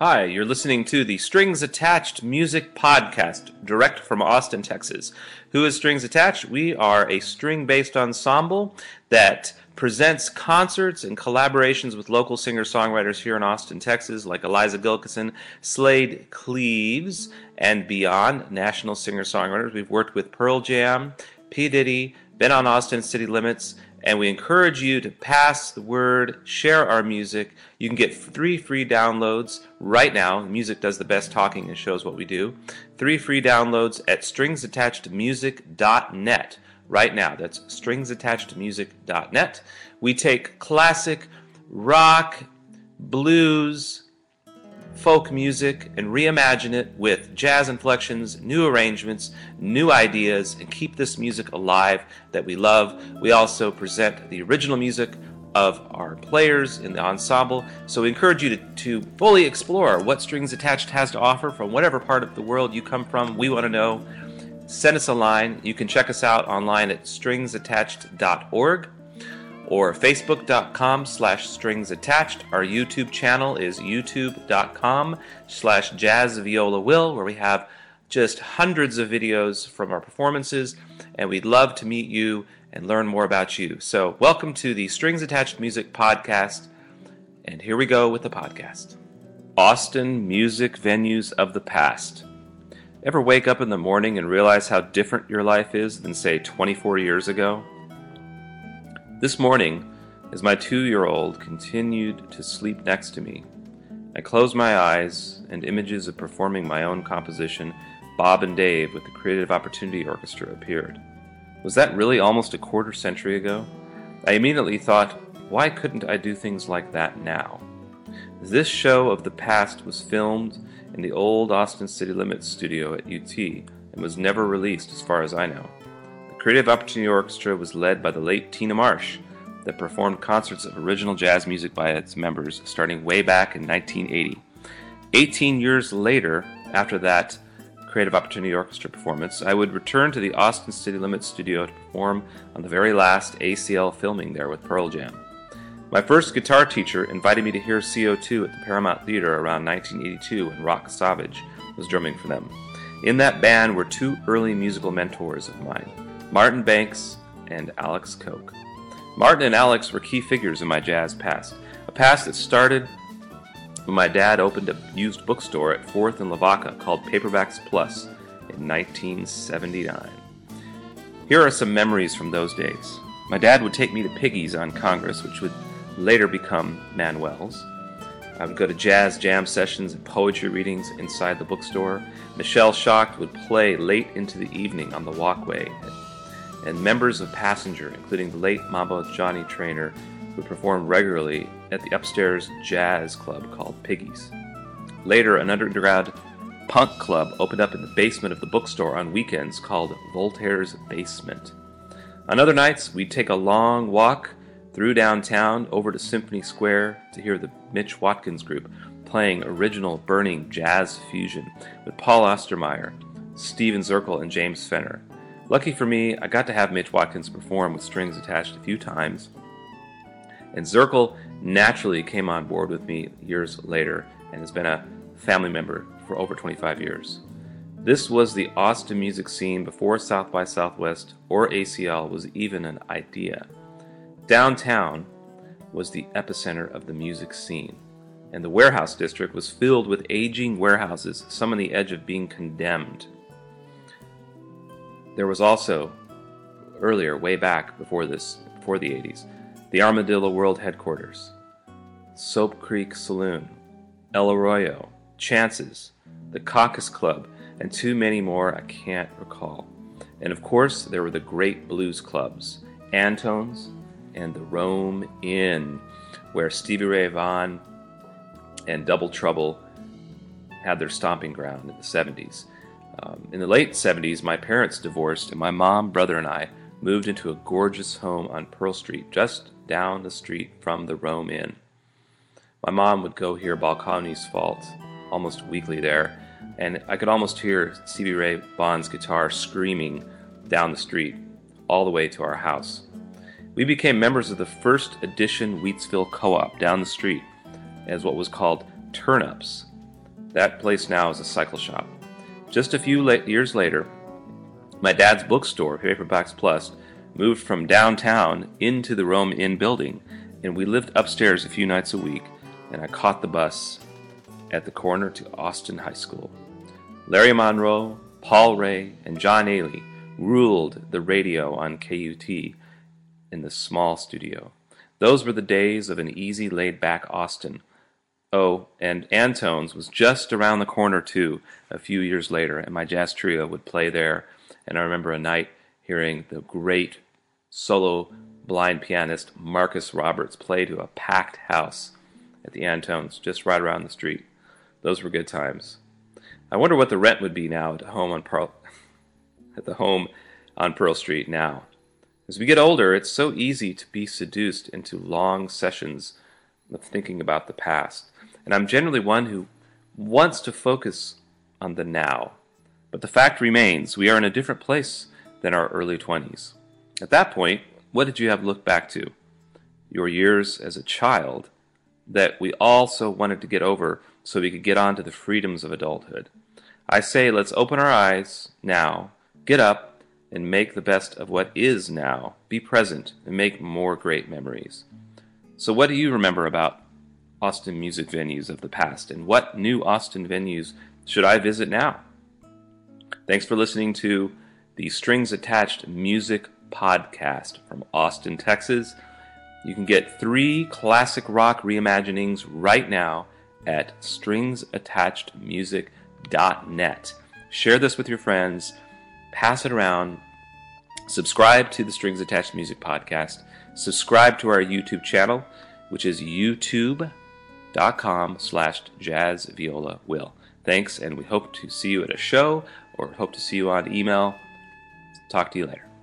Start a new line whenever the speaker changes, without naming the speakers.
Hi, you're listening to the Strings Attached Music Podcast, direct from Austin, Texas. Who is Strings Attached? We are a string based ensemble that presents concerts and collaborations with local singer songwriters here in Austin, Texas, like Eliza Gilkyson, Slaid Cleaves, and beyond, national singer songwriters. We've worked with Pearl Jam, P. Diddy, been on Austin City Limits, and we encourage you to pass the word, share our music. You can get three free downloads right now. Music does the best talking and shows what we do. Three free downloads at stringsattachedmusic.net right now. That's stringsattachedmusic.net. We take classic rock, blues, folk music and reimagine it with jazz inflections, new arrangements, new ideas, and keep this music alive that we love. We also present the original music of our players in the ensemble. So we encourage you to, to fully explore what Strings Attached has to offer from whatever part of the world you come from. We want to know. Send us a line. You can check us out online at stringsattached.org or facebook.com slash strings attached. Our YouTube channel is youtube.com slash jazzviolawill, where we have just hundreds of videos from our performances, and we'd love to meet you and learn more about you. So, welcome to the Strings Attached Music Podcast, and here we go with the podcast. Austin Music Venues of the Past. Ever wake up in the morning and realize how different your life is than, say, 24 years ago? This morning, as my two year old continued to sleep next to me, I closed my eyes and images of performing my own composition, Bob and Dave, with the Creative Opportunity Orchestra appeared. Was that really almost a quarter century ago? I immediately thought, why couldn't I do things like that now? This show of the past was filmed in the old Austin City Limits studio at UT and was never released as far as I know. Creative Opportunity Orchestra was led by the late Tina Marsh, that performed concerts of original jazz music by its members starting way back in 1980. 18 years later, after that Creative Opportunity Orchestra performance, I would return to the Austin City Limits studio to perform on the very last ACL filming there with Pearl Jam. My first guitar teacher invited me to hear CO2 at the Paramount Theater around 1982 when Rock Savage was drumming for them. In that band were two early musical mentors of mine. Martin Banks, and Alex Coke. Martin and Alex were key figures in my jazz past, a past that started when my dad opened a used bookstore at 4th and Lavaca called Paperbacks Plus in 1979. Here are some memories from those days. My dad would take me to Piggy's on Congress, which would later become Manuel's. I would go to jazz jam sessions and poetry readings inside the bookstore. Michelle Shocked would play late into the evening on the walkway and members of Passenger, including the late Mambo Johnny Treanor, would perform regularly at the upstairs jazz club called Piggy's. Later, an underground punk club opened up in the basement of the bookstore on weekends called Voltaire's Basement. On other nights, we'd take a long walk through downtown over to Symphony Square to hear the Mitch Watkins Group playing original burning jazz fusion with Paul Ostermeyer, Steven Zirkel, and James Fenner. Lucky for me, I got to have Mitch Watkins perform with strings attached a few times, and Zirkel naturally came on board with me years later and has been a family member for over 25 years. This was the Austin music scene before South by Southwest or ACL was even an idea. Downtown was the epicenter of the music scene, and the warehouse district was filled with aging warehouses, some on the edge of being condemned. There was also, earlier, way back before this, before the 80s, the Armadillo World Headquarters, Soap Creek Saloon, El Arroyo, Chances, the Caucus Club, and too many more I can't recall. And of course, there were the great blues clubs, Antone's and the Rome Inn, where Stevie Ray Vaughan and Double Trouble had their stomping ground in the 70s. Um, in the late 70s, my parents divorced, and my mom, brother, and I moved into a gorgeous home on Pearl Street, just down the street from the Rome Inn. My mom would go hear Balcony's Fault almost weekly there, and I could almost hear Stevie Ray Vaughan's guitar screaming down the street, all the way to our house. We became members of the first edition Wheatsville Co op down the street as what was called Turnups That place now is a cycle shop. Just a few years later, my dad's bookstore, Paperbacks Plus, moved from downtown into the Rome Inn building, and we lived upstairs a few nights a week, and I caught the bus at the corner to Austin High School. Larry Monroe, Paul Ray, and John Aielli ruled the radio on KUT in the small studio. Those were the days of an easy, laid back Austin. Oh, and Antone's was just around the corner, too, a few years later, and my jazz trio would play there. And I remember a night hearing the great solo blind pianist Marcus Roberts play to a packed house at the Antone's just right around the street. Those were good times. I wonder what the rent would be now at home on Pearl at the home on Pearl Street now. As we get older, it's so easy to be seduced into long sessions of thinking about the past. And I'm generally one who wants to focus on the now. But the fact remains, we are in a different place than our early 20s. At that point, what did you have looked back to? Your years as a child that we all so wanted to get over so we could get on to the freedoms of adulthood. I say let's open our eyes now, get up, and make the best of what is now. Be present and make more great memories. So, what do you remember about Austin music venues of the past, and what new Austin venues should I visit now? Thanks for listening to the Strings Attached Music Podcast from Austin, Texas. You can get three classic rock reimaginings right now at stringsattachedmusic.net. Share this with your friends, pass it around, subscribe to the Strings Attached Music Podcast, subscribe to our YouTube channel, which is youtube.com slash jazzviolawill. Thanks, and we hope to see you at a show or hope to see you on email. Talk to you later.